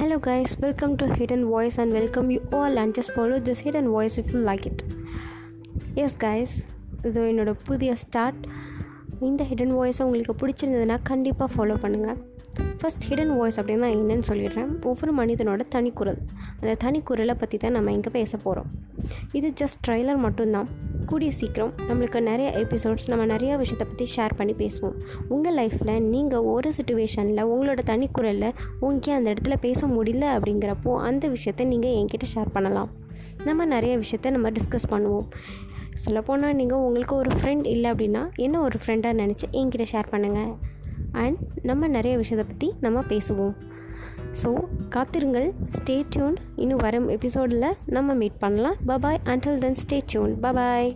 Hello, guys, welcome to Hidden Voice and welcome you all and just follow this hidden voice if you like it. Yes guys இது என்னோட புதிய start இந்த hidden வாய்ஸை உங்களுக்கு பிடிச்சிருந்ததுன்னா கண்டிப்பாக ஃபாலோ பண்ணுங்கள் ஃபஸ்ட் ஹிடன் வாய்ஸ் அப்படின்னா என்னன்னு சொல்லிடுறேன். ஒவ்வொரு மனிதனோட தனிக்குரல். அந்த தனிக்குரலை பற்றி தான் நம்ம இங்கே பேச போகிறோம் இது ஜஸ்ட் ட்ரைலர் மட்டும்தான். கூடிய சீக்கிரம் நம்மளுக்கு நிறைய எபிசோட்ஸ் நம்ம நிறைய விஷயத்தை பற்றி ஷேர் பண்ணி பேசுவோம். உங்கள் லைஃப்பில் நீங்கள் ஒரு சுச்சுவேஷனில் உங்களோட தனிக்குரலில் உங்களுக்கு அந்த இடத்துல பேச முடியல அப்படிங்கிறப்போ அந்த விஷயத்தை நீங்கள் என்கிட்ட ஷேர் பண்ணலாம். நம்ம நிறைய விஷயத்த நம்ம டிஸ்கஸ் பண்ணுவோம். சொல்லப்போனால் நீங்கள் உங்களுக்கு ஒரு ஃப்ரெண்ட் இல்லை அப்படின்னா என்ன ஒரு ஃப்ரெண்டாக நினச்சி என்கிட்ட ஷேர் பண்ணுங்கள் அண்ட் நம்ம நிறைய விஷயத்தை பற்றி நம்ம பேசுவோம். ஸோ காத்திருங்கள். ஸ்டே டியூன் இன்னும் வரும் எபிசோடில் நம்ம மீட் பண்ணலாம். Bye bye until then stay tune bye bye